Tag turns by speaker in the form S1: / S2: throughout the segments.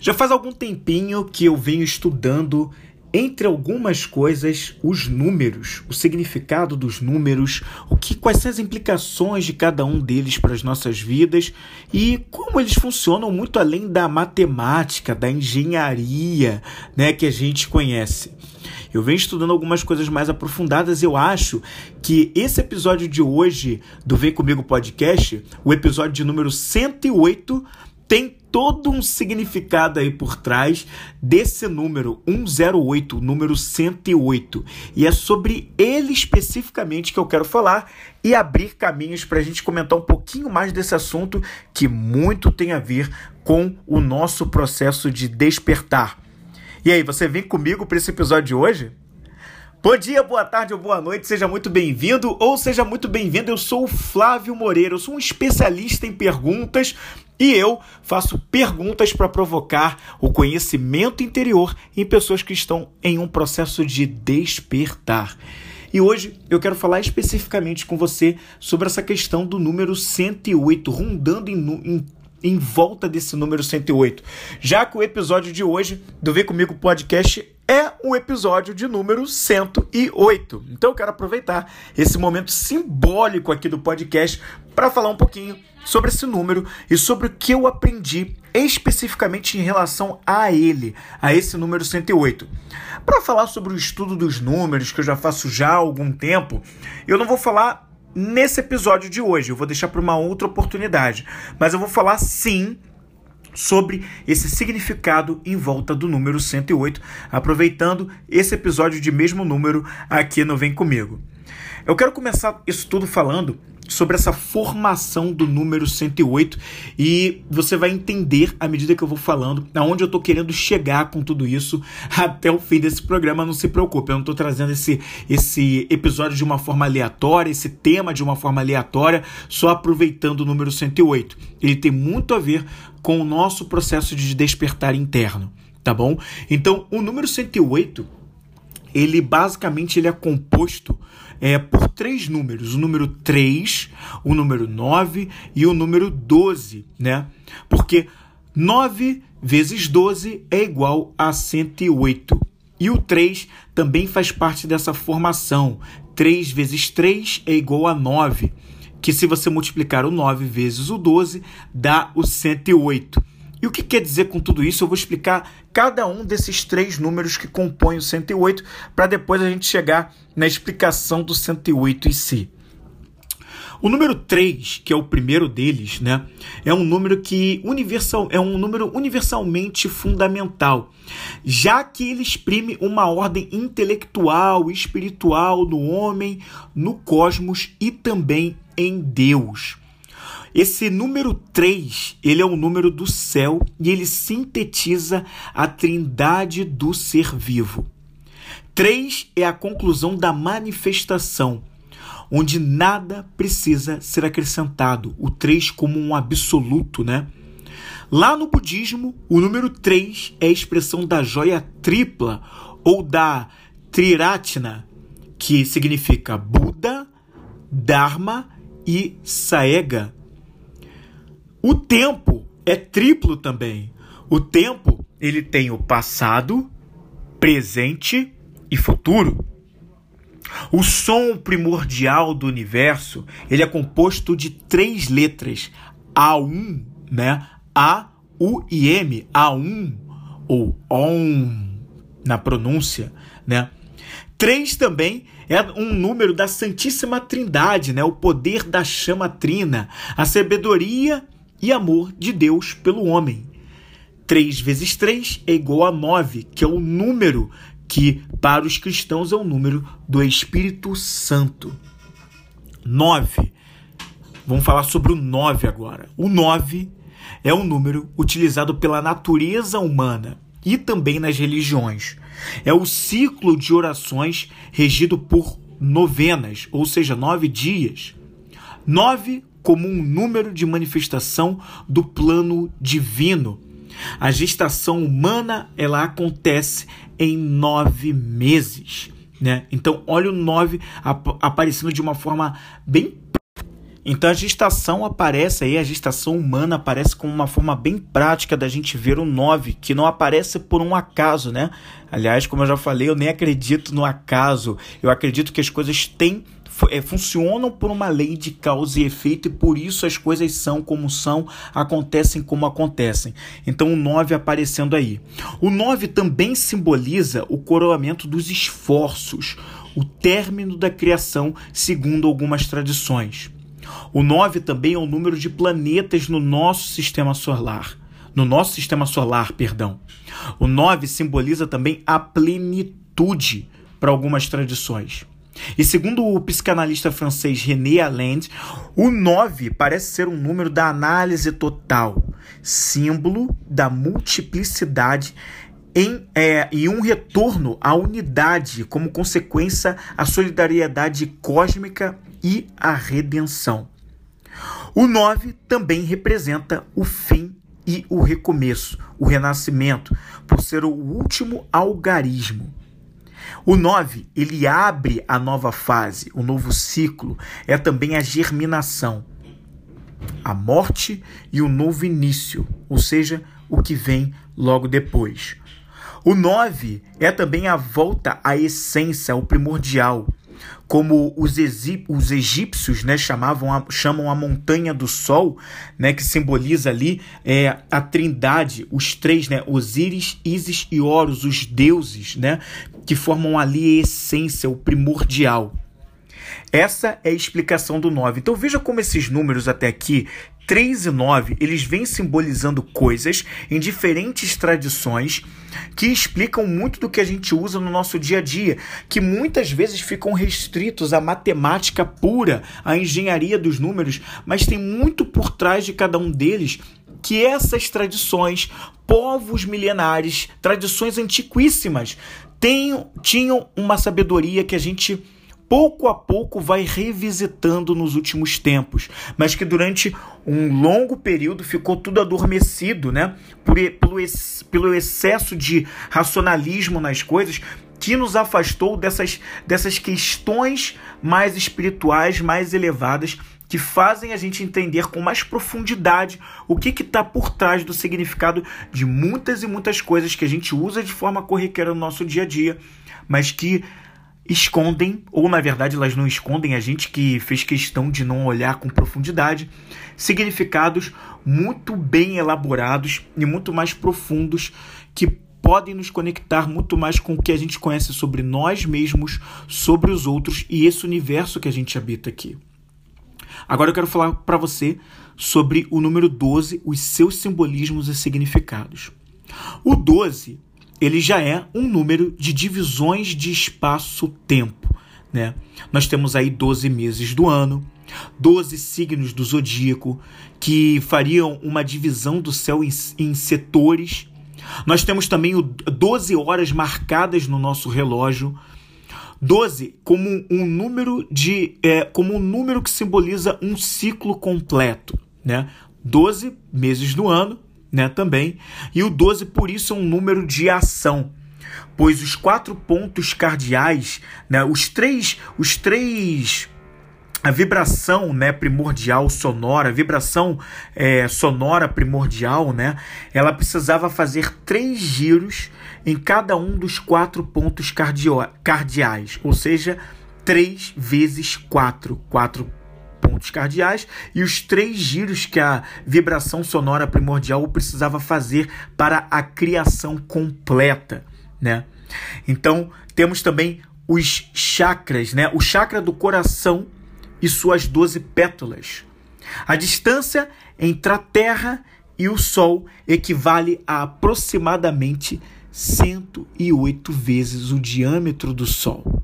S1: Já faz algum tempinho que eu venho estudando, entre algumas coisas, os números, o significado dos números, o que, quais são as implicações de cada um deles para as nossas vidas e como eles funcionam muito além da matemática, da engenharia, né, que a gente conhece. Eu venho estudando algumas coisas mais aprofundadas. Eu acho que esse episódio de hoje do Vem Comigo Podcast, o episódio de número 108, tem todo um significado aí por trás desse número 108, número 108. E é sobre ele especificamente que eu quero falar e abrir caminhos para a gente comentar um pouquinho mais desse assunto que muito tem a ver com o nosso processo de despertar. E aí, você vem comigo para esse episódio de hoje? Bom dia, boa tarde ou boa noite, seja muito bem-vindo ou seja muito bem-vindo. Eu sou o Flávio Moreira, eu sou um especialista em perguntas e eu faço perguntas para provocar o conhecimento interior em pessoas que estão em um processo de despertar. E hoje eu quero falar especificamente com você sobre essa questão do número 108, rondando em, em em volta desse número 108, já que o episódio de hoje do Vem Comigo Podcast é um episódio de número 108. Então eu quero aproveitar esse momento simbólico aqui do podcast para falar um pouquinho sobre esse número e sobre o que eu aprendi especificamente em relação a ele, a esse número 108. Para falar sobre o estudo dos números, que eu já faço já há algum tempo, eu não vou falar nesse episódio de hoje. Eu vou deixar para uma outra oportunidade. Mas eu vou falar sim sobre esse significado em volta do número 108, aproveitando esse episódio de mesmo número aqui no Vem Comigo. Eu quero começar isso tudo falando sobre essa formação do número 108 e você vai entender à medida que eu vou falando aonde eu estou querendo chegar com tudo isso até o fim desse programa. Não se preocupe, eu não estou trazendo esse, esse episódio de uma forma aleatória, esse tema de uma forma aleatória, só aproveitando o número 108. Ele tem muito a ver com o nosso processo de despertar interno, tá bom? Então, o número 108, ele basicamente ele é composto é, por três números: o número 3, o número 9 e o número 12, né? Porque 9 vezes 12 é igual a 108. E o 3 também faz parte dessa formação. 3 vezes 3 é igual a 9, que se você multiplicar o 9 vezes o 12, dá o 108. E o que quer dizer com tudo isso? Eu vou explicar cada um desses três números que compõem o 108 para depois a gente chegar na explicação do 108 em si. O número 3, que é o primeiro deles, né, é um número que universal, é um número universalmente fundamental, já que ele exprime uma ordem intelectual e espiritual no homem, no cosmos e também em Deus. Esse número 3, ele é o número do céu e ele sintetiza a trindade do ser vivo. 3 é a conclusão da manifestação, onde nada precisa ser acrescentado. O 3 como um absoluto, né? Lá no budismo, o número 3 é a expressão da joia tripla ou da Triratna, que significa Buda, Dharma e Saega, o tempo é triplo também. O tempo, ele tem o passado, presente e futuro. O som primordial do universo, ele é composto de três letras, A1, né? A, U e M, A1 ou OM na pronúncia, né? Três também é um número da Santíssima Trindade, né? O poder da chama trina, a sabedoria e amor de Deus pelo homem. 3 vezes 3 é igual a 9, que é o número que para os cristãos é o número do Espírito Santo. 9. Vamos falar sobre o 9 agora. O 9 é um número utilizado pela natureza humana e também nas religiões. É o ciclo de orações regido por novenas, ou seja, nove dias. Nove como um número de manifestação do plano divino. A gestação humana ela acontece em nove meses. Né? Então, olha o nove ap aparecendo de uma forma bem Então a gestação aparece aí, a gestação humana aparece como uma forma bem prática da gente ver o 9, que não aparece por um acaso, né? Aliás, como eu já falei, eu nem acredito no acaso. Eu acredito que as coisas têm é, funcionam por uma lei de causa e efeito e por isso as coisas são como são, acontecem como acontecem. Então o 9 aparecendo aí. O 9 também simboliza o coroamento dos esforços, o término da criação, segundo algumas tradições. O 9 também é o número de planetas no nosso sistema solar. No nosso sistema solar, perdão. O 9 simboliza também a plenitude para algumas tradições. E segundo o psicanalista francês René Allende, o 9 parece ser um número da análise total, símbolo da multiplicidade em, é, e um retorno à unidade, como consequência, à solidariedade cósmica e à redenção. O 9 também representa o fim e o recomeço, o renascimento, por ser o último algarismo. O 9, ele abre a nova fase, o novo ciclo, é também a germinação, a morte e o novo início, ou seja, o que vem logo depois. O 9 é também a volta à essência, ao primordial, como os, os egípcios né, chamavam a, chamam a montanha do sol, né, que simboliza ali é, a trindade, os três, né, Osíris, Ísis e Horus, os deuses, né, que formam ali a essência, o primordial. Essa é a explicação do 9. Então veja como esses números até aqui 3 e 9, eles vêm simbolizando coisas em diferentes tradições que explicam muito do que a gente usa no nosso dia a dia, que muitas vezes ficam restritos à matemática pura, à engenharia dos números, mas tem muito por trás de cada um deles que essas tradições, povos milenares, tradições antiquíssimas, tenham, tinham uma sabedoria que a gente pouco a pouco vai revisitando nos últimos tempos, mas que durante um longo período ficou tudo adormecido, né? Por, pelo, pelo excesso de racionalismo nas coisas que nos afastou dessas, dessas questões mais espirituais, mais elevadas, que fazem a gente entender com mais profundidade o que está por trás do significado de muitas e muitas coisas que a gente usa de forma corriqueira no nosso dia a dia, mas que escondem, ou na verdade elas não escondem, a gente que fez questão de não olhar com profundidade, significados muito bem elaborados e muito mais profundos que podem nos conectar muito mais com o que a gente conhece sobre nós mesmos, sobre os outros e esse universo que a gente habita aqui. Agora eu quero falar para você sobre o número 12, os seus simbolismos e significados. O 12 ele já é um número de divisões de espaço-tempo. Né? Nós temos aí 12 meses do ano, 12 signos do zodíaco que fariam uma divisão do céu em, em setores. Nós temos também o 12 horas marcadas no nosso relógio. 12 como um número de é, como um número que simboliza um ciclo completo, né? 12 meses do ano, né, também. E o 12, por isso, é um número de ação, pois os quatro pontos cardeais, né, os três, os três a vibração né, primordial sonora, a vibração é, sonora primordial, né, ela precisava fazer três giros em cada um dos quatro pontos cardio cardeais, ou seja, três vezes quatro, quatro pontos cardeais e os três giros que a vibração sonora primordial precisava fazer para a criação completa, né? Então, temos também os chakras, né? O chakra do coração e suas doze pétalas. A distância entre a Terra e o Sol equivale a aproximadamente 108 vezes o diâmetro do Sol.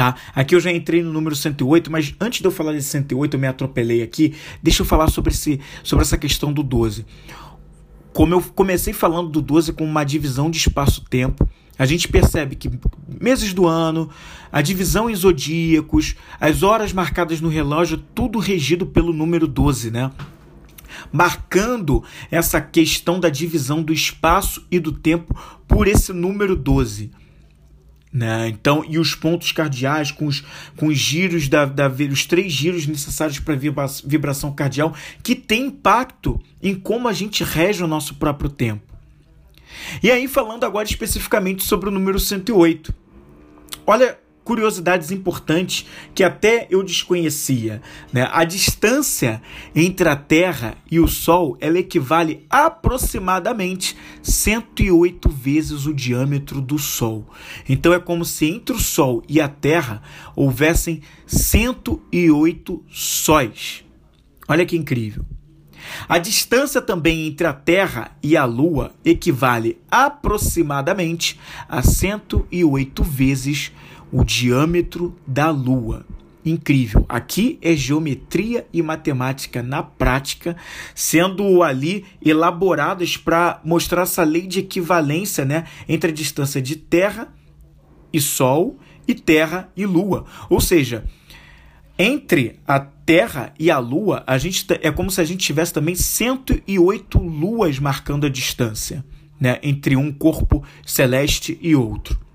S1: Tá? Aqui eu já entrei no número 108, mas antes de eu falar desse 108, eu me atropelei aqui. Deixa eu falar sobre, esse, sobre essa questão do 12. Como eu comecei falando do 12 com uma divisão de espaço-tempo, a gente percebe que meses do ano, a divisão em zodíacos, as horas marcadas no relógio, tudo regido pelo número 12, né? Marcando essa questão da divisão do espaço e do tempo por esse número 12. Né? Então, e os pontos cardeais com os, com os giros da, da os três giros necessários para vibração cardial que tem impacto em como a gente rege o nosso próprio tempo. E aí falando agora especificamente sobre o número 108. Olha curiosidades importantes que até eu desconhecia. Né? A distância entre a Terra e o Sol ela equivale aproximadamente 108 vezes o diâmetro do Sol. Então é como se entre o Sol e a Terra houvessem 108 sóis. Olha que incrível. A distância também entre a Terra e a Lua equivale aproximadamente a 108 vezes o diâmetro da Lua. Incrível. Aqui é geometria e matemática na prática, sendo ali elaboradas para mostrar essa lei de equivalência né, entre a distância de Terra e Sol e Terra e Lua. Ou seja, entre a Terra e a Lua, a gente é como se a gente tivesse também 108 luas marcando a distância né, entre um corpo celeste e outro.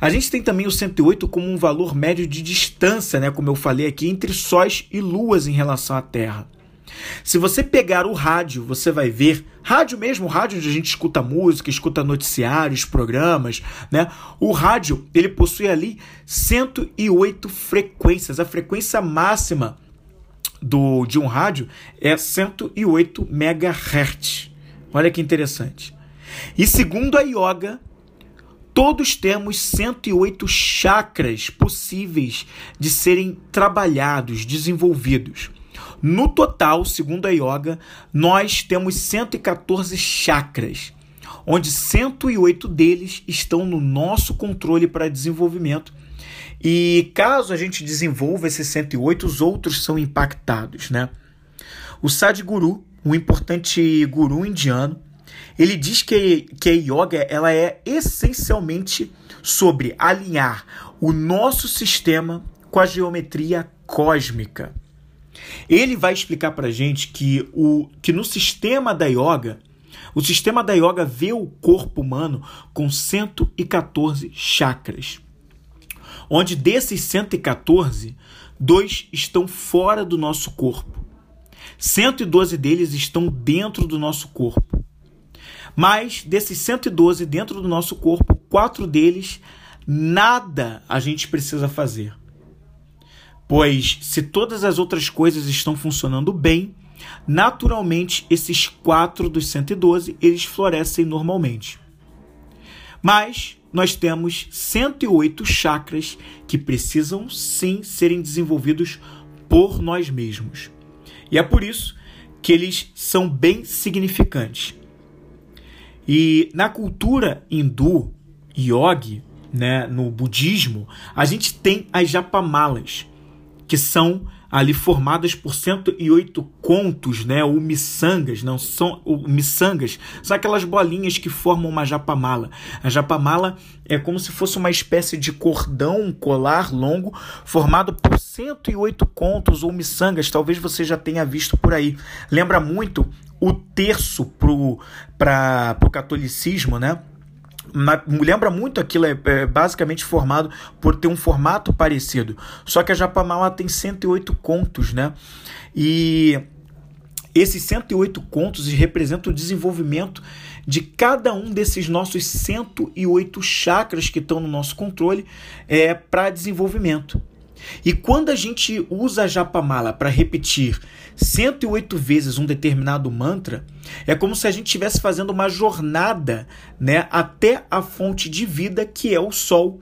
S1: A gente tem também o 108 como um valor médio de distância, né, como eu falei aqui, entre sóis e luas em relação à Terra. Se você pegar o rádio, você vai ver, rádio mesmo, rádio onde a gente escuta música, escuta noticiários, programas, né? O rádio, ele possui ali 108 frequências. A frequência máxima do de um rádio é 108 MHz. Olha que interessante. E segundo a yoga, Todos temos 108 chakras possíveis de serem trabalhados, desenvolvidos. No total, segundo a yoga, nós temos 114 chakras, onde 108 deles estão no nosso controle para desenvolvimento. E caso a gente desenvolva esses 108, os outros são impactados, né? O Sadhguru, um importante guru indiano, ele diz que, que a yoga ela é essencialmente sobre alinhar o nosso sistema com a geometria cósmica. Ele vai explicar para gente que, o, que no sistema da yoga, o sistema da yoga vê o corpo humano com 114 chakras. Onde desses 114, dois estão fora do nosso corpo. 112 deles estão dentro do nosso corpo. Mas desses 112 dentro do nosso corpo, quatro deles, nada a gente precisa fazer. Pois se todas as outras coisas estão funcionando bem, naturalmente esses quatro dos 112 eles florescem normalmente. Mas nós temos 108 chakras que precisam sim serem desenvolvidos por nós mesmos. E é por isso que eles são bem significantes. E na cultura hindu, yogi, né, no budismo, a gente tem as japamalas, que são ali formadas por 108 contos, né, ou miçangas, não são miçangas, são aquelas bolinhas que formam uma japamala. A japamala é como se fosse uma espécie de cordão, um colar longo, formado por 108 contos ou miçangas, talvez você já tenha visto por aí. Lembra muito o terço para o catolicismo, né? Lembra muito aquilo, é, é, basicamente formado por ter um formato parecido. Só que a Japamala tem 108 contos, né? E esses 108 contos representam o desenvolvimento de cada um desses nossos 108 chakras que estão no nosso controle é, para desenvolvimento. E quando a gente usa a Japamala para repetir 108 vezes um determinado mantra, é como se a gente estivesse fazendo uma jornada né, até a fonte de vida que é o Sol.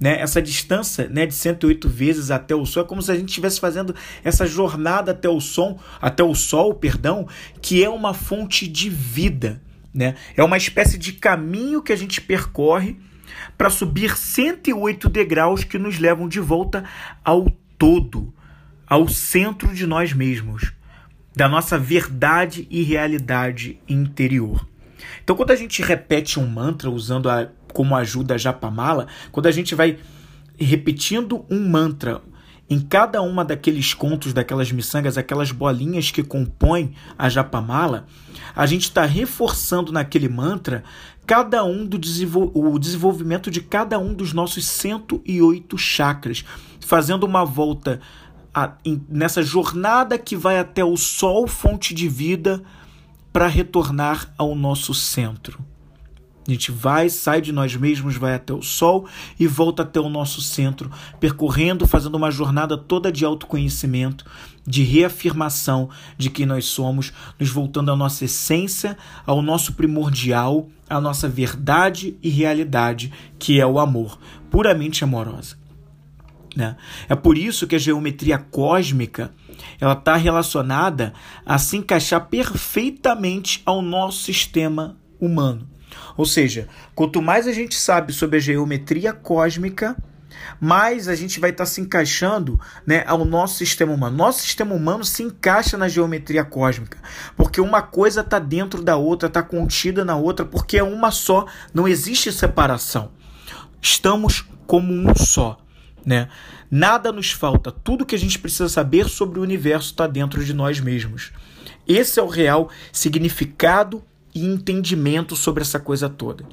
S1: Né? Essa distância né, de 108 vezes até o Sol é como se a gente estivesse fazendo essa jornada até o Sol, até o Sol, perdão, que é uma fonte de vida. Né? É uma espécie de caminho que a gente percorre para subir 108 degraus que nos levam de volta ao todo, ao centro de nós mesmos, da nossa verdade e realidade interior. Então, quando a gente repete um mantra usando a, como ajuda a Japamala, quando a gente vai repetindo um mantra em cada uma daqueles contos, daquelas miçangas, aquelas bolinhas que compõem a japamala, a gente está reforçando naquele mantra cada um do desenvol o desenvolvimento de cada um dos nossos 108 chakras, fazendo uma volta a, em, nessa jornada que vai até o sol, fonte de vida, para retornar ao nosso centro. A gente vai, sai de nós mesmos, vai até o sol e volta até o nosso centro, percorrendo, fazendo uma jornada toda de autoconhecimento, de reafirmação de quem nós somos, nos voltando à nossa essência, ao nosso primordial, à nossa verdade e realidade, que é o amor, puramente amorosa. Né? É por isso que a geometria cósmica ela está relacionada a se encaixar perfeitamente ao nosso sistema humano. Ou seja, quanto mais a gente sabe sobre a geometria cósmica, mais a gente vai estar tá se encaixando né, ao nosso sistema humano. Nosso sistema humano se encaixa na geometria cósmica, porque uma coisa está dentro da outra, está contida na outra, porque é uma só, não existe separação. Estamos como um só. Né? Nada nos falta, tudo que a gente precisa saber sobre o universo está dentro de nós mesmos. Esse é o real significado e entendimento sobre essa coisa toda.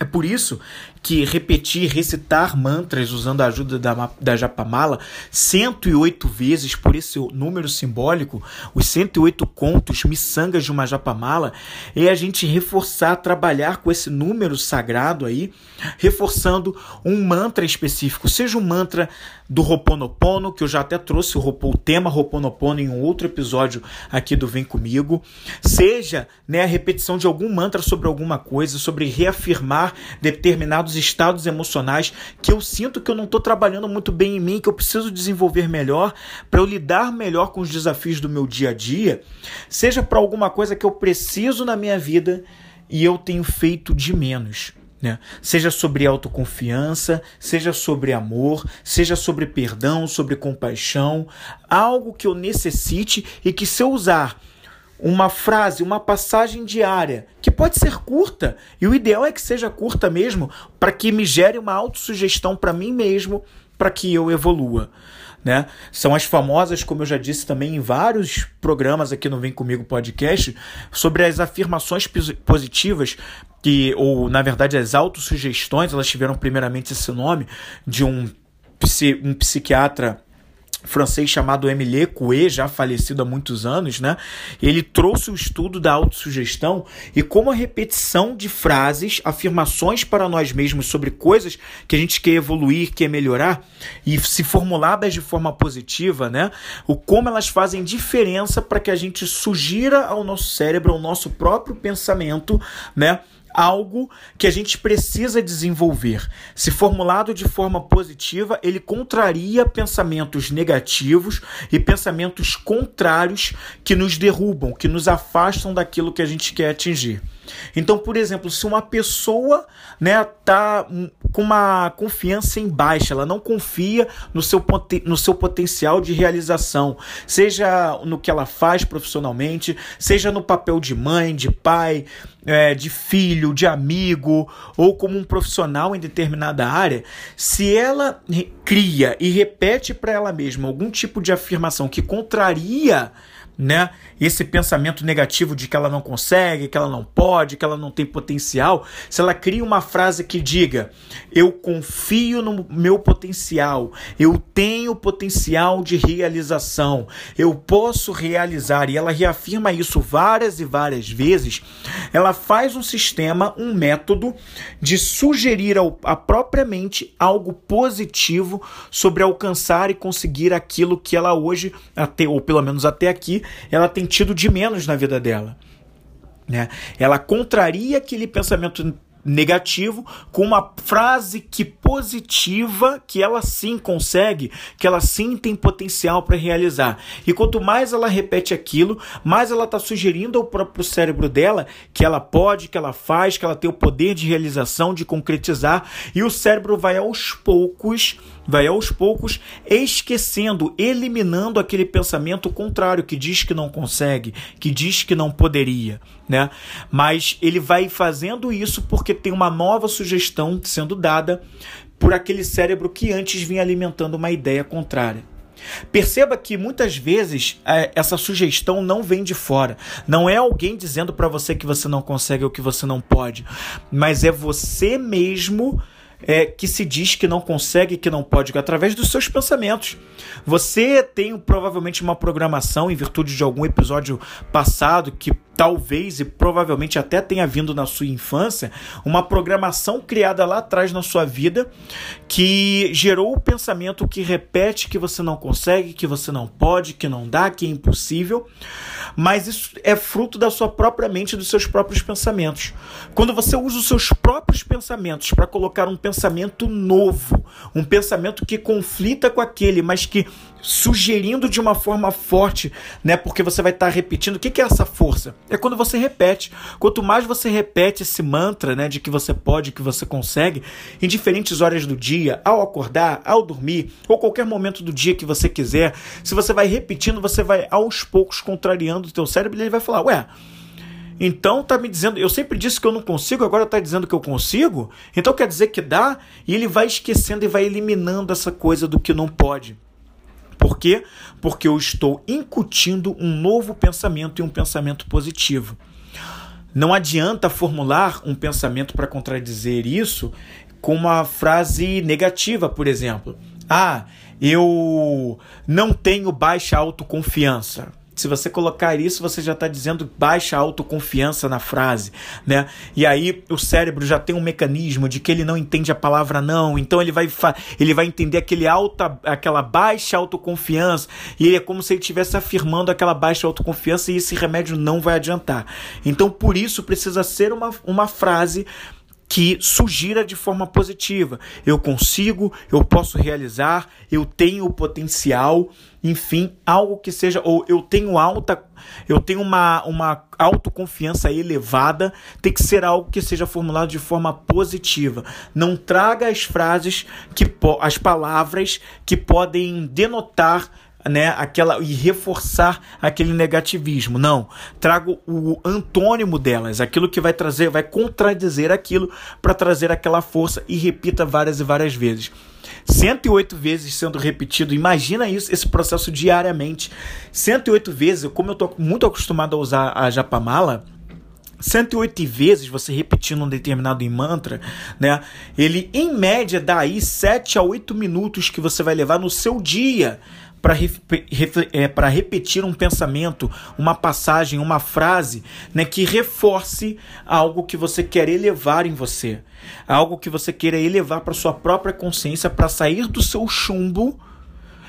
S1: É por isso que repetir, recitar mantras usando a ajuda da, da Japamala 108 vezes por esse número simbólico, os 108 contos, miçangas de uma Japamala, é a gente reforçar, trabalhar com esse número sagrado aí, reforçando um mantra específico, seja um mantra do Roponopono, que eu já até trouxe o, o tema Roponopono em um outro episódio aqui do Vem Comigo, seja né, a repetição de algum mantra sobre alguma coisa, sobre reafirmar determinados determinados estados emocionais que eu sinto que eu não estou trabalhando muito bem em mim, que eu preciso desenvolver melhor para eu lidar melhor com os desafios do meu dia a dia, seja para alguma coisa que eu preciso na minha vida e eu tenho feito de menos. Né? Seja sobre autoconfiança, seja sobre amor, seja sobre perdão, sobre compaixão, algo que eu necessite e que se eu usar uma frase, uma passagem diária, que pode ser curta, e o ideal é que seja curta mesmo, para que me gere uma autossugestão para mim mesmo, para que eu evolua. Né? São as famosas, como eu já disse também em vários programas aqui no Vem Comigo Podcast, sobre as afirmações positivas, que, ou na verdade as autossugestões, elas tiveram primeiramente esse nome de um, um psiquiatra francês chamado Emile Coué, já falecido há muitos anos, né? Ele trouxe o estudo da autossugestão e como a repetição de frases, afirmações para nós mesmos sobre coisas que a gente quer evoluir, quer melhorar e se formuladas de forma positiva, né? O como elas fazem diferença para que a gente sugira ao nosso cérebro, ao nosso próprio pensamento, né? Algo que a gente precisa desenvolver. Se formulado de forma positiva, ele contraria pensamentos negativos e pensamentos contrários que nos derrubam, que nos afastam daquilo que a gente quer atingir. Então, por exemplo, se uma pessoa né, tá com uma confiança em baixa, ela não confia no seu, no seu potencial de realização, seja no que ela faz profissionalmente, seja no papel de mãe, de pai, é, de filho, de amigo, ou como um profissional em determinada área, se ela cria e repete para ela mesma algum tipo de afirmação que contraria né? Esse pensamento negativo de que ela não consegue, que ela não pode, que ela não tem potencial, se ela cria uma frase que diga: "Eu confio no meu potencial, eu tenho potencial de realização, eu posso realizar", e ela reafirma isso várias e várias vezes, ela faz um sistema, um método de sugerir a própria mente algo positivo sobre alcançar e conseguir aquilo que ela hoje até ou pelo menos até aqui ela tem tido de menos na vida dela. Né? Ela contraria aquele pensamento negativo com uma frase que positiva que ela sim consegue, que ela sim tem potencial para realizar. E quanto mais ela repete aquilo, mais ela está sugerindo ao próprio cérebro dela que ela pode, que ela faz, que ela tem o poder de realização, de concretizar, e o cérebro vai aos poucos vai aos poucos esquecendo, eliminando aquele pensamento contrário que diz que não consegue, que diz que não poderia, né? Mas ele vai fazendo isso porque tem uma nova sugestão sendo dada por aquele cérebro que antes vinha alimentando uma ideia contrária. Perceba que muitas vezes é, essa sugestão não vem de fora. Não é alguém dizendo para você que você não consegue ou que você não pode, mas é você mesmo é, que se diz que não consegue, que não pode, através dos seus pensamentos. Você tem provavelmente uma programação em virtude de algum episódio passado que talvez e provavelmente até tenha vindo na sua infância, uma programação criada lá atrás na sua vida que gerou o pensamento que repete que você não consegue, que você não pode, que não dá, que é impossível. Mas isso é fruto da sua própria mente, dos seus próprios pensamentos. Quando você usa os seus próprios pensamentos para colocar um pensamento novo, um pensamento que conflita com aquele, mas que sugerindo de uma forma forte, né? Porque você vai estar tá repetindo. O que, que é essa força? É quando você repete. Quanto mais você repete esse mantra, né? De que você pode, que você consegue, em diferentes horas do dia, ao acordar, ao dormir, ou qualquer momento do dia que você quiser, se você vai repetindo, você vai aos poucos contrariando o teu cérebro e ele vai falar, ué. Então tá me dizendo, eu sempre disse que eu não consigo, agora tá dizendo que eu consigo? Então quer dizer que dá? E ele vai esquecendo e vai eliminando essa coisa do que não pode. Por quê? Porque eu estou incutindo um novo pensamento e um pensamento positivo. Não adianta formular um pensamento para contradizer isso com uma frase negativa, por exemplo. Ah, eu não tenho baixa autoconfiança se você colocar isso, você já está dizendo baixa autoconfiança na frase, né? E aí o cérebro já tem um mecanismo de que ele não entende a palavra não, então ele vai, ele vai entender aquele alta, aquela baixa autoconfiança e é como se ele estivesse afirmando aquela baixa autoconfiança e esse remédio não vai adiantar. Então por isso precisa ser uma, uma frase que sugira de forma positiva. Eu consigo, eu posso realizar, eu tenho o potencial, enfim, algo que seja ou eu tenho alta, eu tenho uma uma autoconfiança elevada, tem que ser algo que seja formulado de forma positiva. Não traga as frases que as palavras que podem denotar né, aquela e reforçar aquele negativismo. Não, trago o antônimo delas, aquilo que vai trazer, vai contradizer aquilo para trazer aquela força e repita várias e várias vezes. 108 vezes sendo repetido, imagina isso, esse processo diariamente. 108 vezes, como eu tô muito acostumado a usar a japamala, 108 vezes você repetindo um determinado mantra, né? Ele em média dá aí 7 a 8 minutos que você vai levar no seu dia para é, repetir um pensamento, uma passagem, uma frase né, que reforce algo que você quer elevar em você, algo que você queira elevar para sua própria consciência, para sair do seu chumbo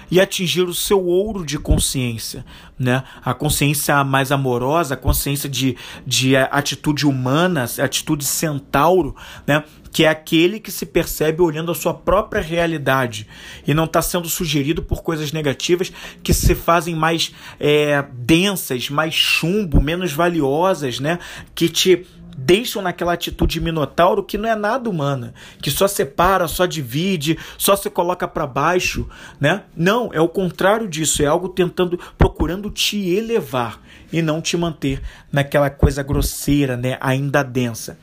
S1: e atingir o seu ouro de consciência, né? A consciência mais amorosa, a consciência de, de atitude humana, atitude centauro, né? Que é aquele que se percebe olhando a sua própria realidade e não está sendo sugerido por coisas negativas que se fazem mais é, densas, mais chumbo, menos valiosas, né? Que te deixam naquela atitude minotauro que não é nada humana, que só separa, só divide, só se coloca para baixo, né? Não, é o contrário disso, é algo tentando, procurando te elevar e não te manter naquela coisa grosseira, né, ainda densa.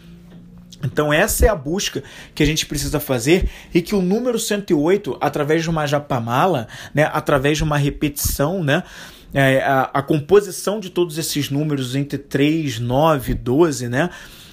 S1: Então essa é a busca que a gente precisa fazer e que o número 108, através de uma japamala, né, através de uma repetição, né, é, a, a composição de todos esses números entre 3, 9, 12, né?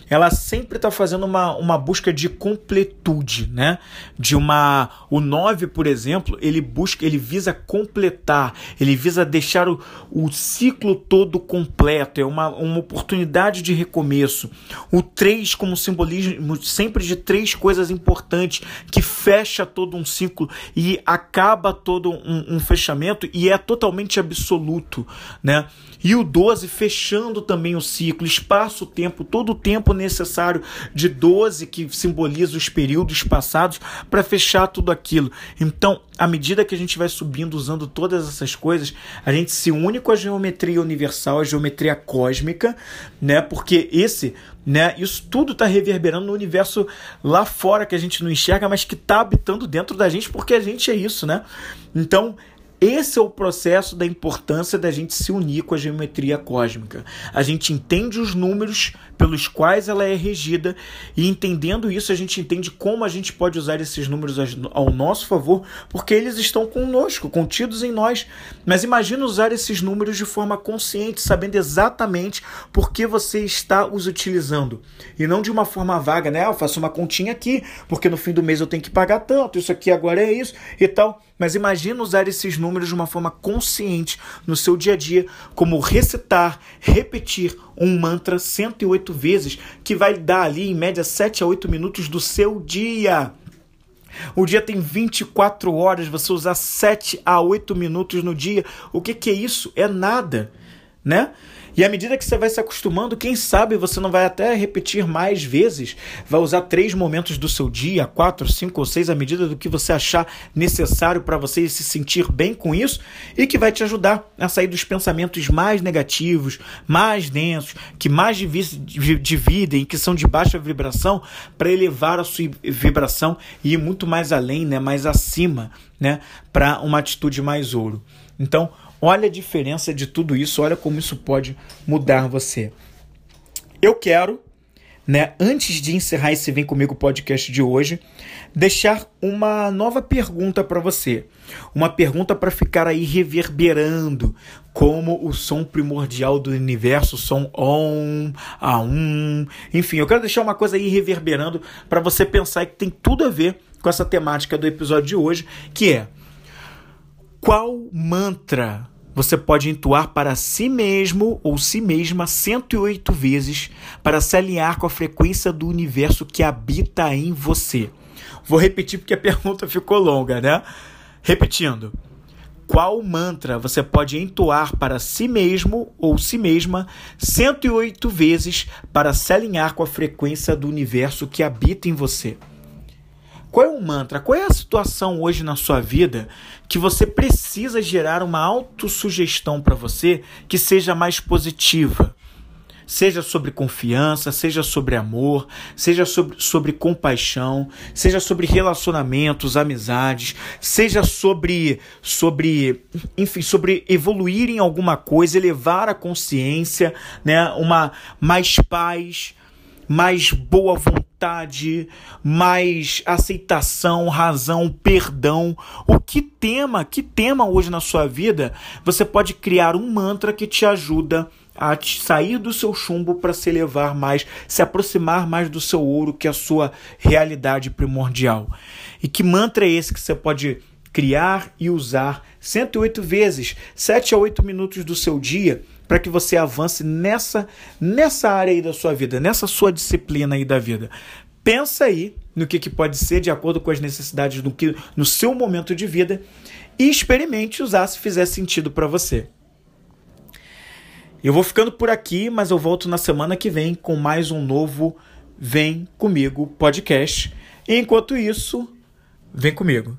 S1: Ela sempre está fazendo uma, uma busca de completude, né? De uma. O 9, por exemplo, ele busca, ele visa completar, ele visa deixar o, o ciclo todo completo, é uma, uma oportunidade de recomeço. O 3, como simbolismo sempre de três coisas importantes, que fecha todo um ciclo e acaba todo um, um fechamento e é totalmente absoluto, né? E o 12 fechando também o ciclo, espaço-tempo, todo o tempo necessário de 12 que simboliza os períodos passados para fechar tudo aquilo. Então, à medida que a gente vai subindo usando todas essas coisas, a gente se une com a geometria universal, a geometria cósmica, né? Porque esse, né, isso tudo está reverberando no universo lá fora que a gente não enxerga, mas que está habitando dentro da gente, porque a gente é isso, né? Então, esse é o processo da importância da gente se unir com a geometria cósmica. A gente entende os números pelos quais ela é regida e entendendo isso a gente entende como a gente pode usar esses números ao nosso favor, porque eles estão conosco, contidos em nós. Mas imagine usar esses números de forma consciente, sabendo exatamente por que você está os utilizando e não de uma forma vaga, né? Ah, eu faço uma continha aqui, porque no fim do mês eu tenho que pagar tanto, isso aqui agora é isso e tal. Mas imagine usar esses números de uma forma consciente no seu dia a dia, como recitar, repetir um mantra 108 vezes, que vai dar ali em média 7 a 8 minutos do seu dia. O dia tem 24 horas, você usar 7 a 8 minutos no dia. O que, que é isso? É nada, né? E à medida que você vai se acostumando, quem sabe você não vai até repetir mais vezes, vai usar três momentos do seu dia, quatro, cinco ou seis, à medida do que você achar necessário para você se sentir bem com isso e que vai te ajudar a sair dos pensamentos mais negativos, mais densos, que mais dividem, que são de baixa vibração, para elevar a sua vibração e ir muito mais além, né, mais acima, né, para uma atitude mais ouro. Então, Olha a diferença de tudo isso, olha como isso pode mudar você. Eu quero, né, antes de encerrar esse Vem Comigo podcast de hoje, deixar uma nova pergunta para você. Uma pergunta para ficar aí reverberando como o som primordial do universo, som on, a um. Enfim, eu quero deixar uma coisa aí reverberando para você pensar que tem tudo a ver com essa temática do episódio de hoje, que é qual mantra você pode entoar para si mesmo ou si mesma 108 vezes para se alinhar com a frequência do universo que habita em você. Vou repetir porque a pergunta ficou longa, né? Repetindo. Qual mantra você pode entoar para si mesmo ou si mesma 108 vezes para se alinhar com a frequência do universo que habita em você? Qual é o mantra? Qual é a situação hoje na sua vida que você precisa gerar uma autossugestão para você que seja mais positiva? Seja sobre confiança, seja sobre amor, seja sobre, sobre compaixão, seja sobre relacionamentos, amizades, seja sobre, sobre, enfim, sobre evoluir em alguma coisa, elevar a consciência, né? Uma mais paz, mais boa vontade, mais aceitação, razão, perdão. O que tema, que tema hoje na sua vida você pode criar um mantra que te ajuda a sair do seu chumbo para se elevar mais, se aproximar mais do seu ouro, que é a sua realidade primordial. E que mantra é esse que você pode criar e usar 108 vezes, 7 a 8 minutos do seu dia, para que você avance nessa nessa área aí da sua vida, nessa sua disciplina aí da vida. Pensa aí no que, que pode ser de acordo com as necessidades do que no seu momento de vida e experimente usar se fizer sentido para você. Eu vou ficando por aqui, mas eu volto na semana que vem com mais um novo Vem Comigo podcast. E enquanto isso, vem comigo.